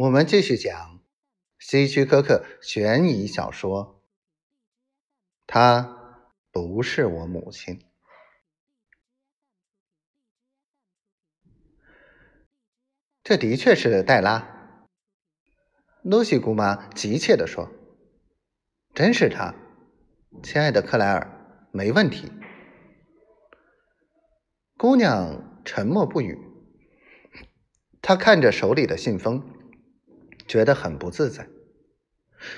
我们继续讲希区柯克悬疑小说。她不是我母亲。这的确是黛拉。露西姑妈急切地说：“真是她，亲爱的克莱尔，没问题。”姑娘沉默不语，她看着手里的信封。觉得很不自在，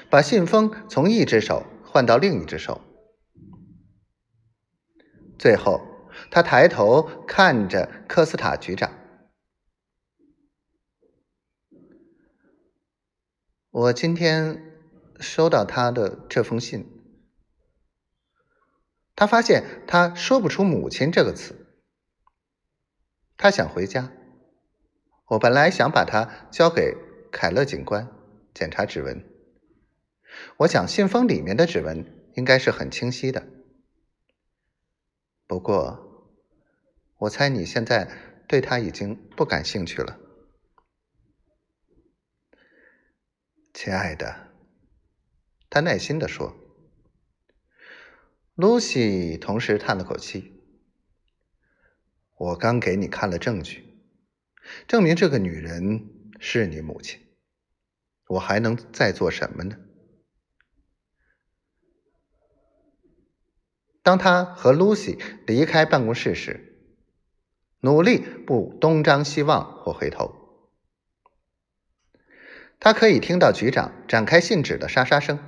把信封从一只手换到另一只手，最后他抬头看着科斯塔局长：“我今天收到他的这封信，他发现他说不出‘母亲’这个词，他想回家。我本来想把他交给……”凯勒警官检查指纹，我想信封里面的指纹应该是很清晰的。不过，我猜你现在对他已经不感兴趣了，亲爱的。他耐心的说。露西同时叹了口气。我刚给你看了证据，证明这个女人是你母亲。我还能再做什么呢？当他和露西离开办公室时，努力不东张西望或回头。他可以听到局长展开信纸的沙沙声，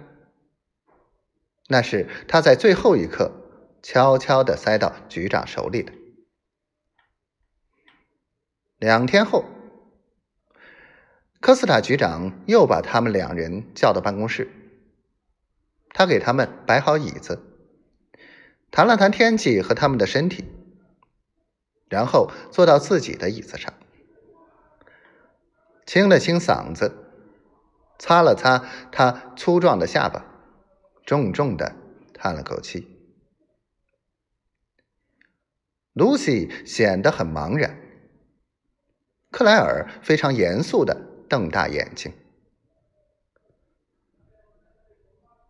那是他在最后一刻悄悄的塞到局长手里的。两天后。科斯塔局长又把他们两人叫到办公室，他给他们摆好椅子，谈了谈天气和他们的身体，然后坐到自己的椅子上，清了清嗓子，擦了擦他粗壮的下巴，重重的叹了口气。露西显得很茫然，克莱尔非常严肃的。瞪大眼睛，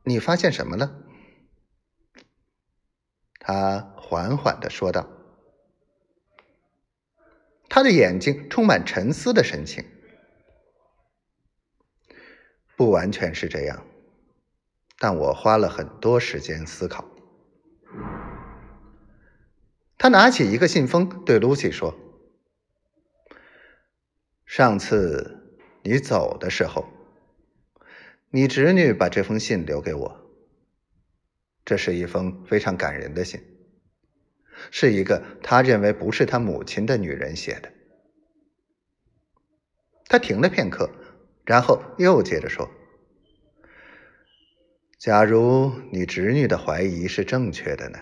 你发现什么了？他缓缓的说道。他的眼睛充满沉思的神情。不完全是这样，但我花了很多时间思考。他拿起一个信封，对露西说：“上次。”你走的时候，你侄女把这封信留给我。这是一封非常感人的信，是一个他认为不是他母亲的女人写的。他停了片刻，然后又接着说：“假如你侄女的怀疑是正确的呢？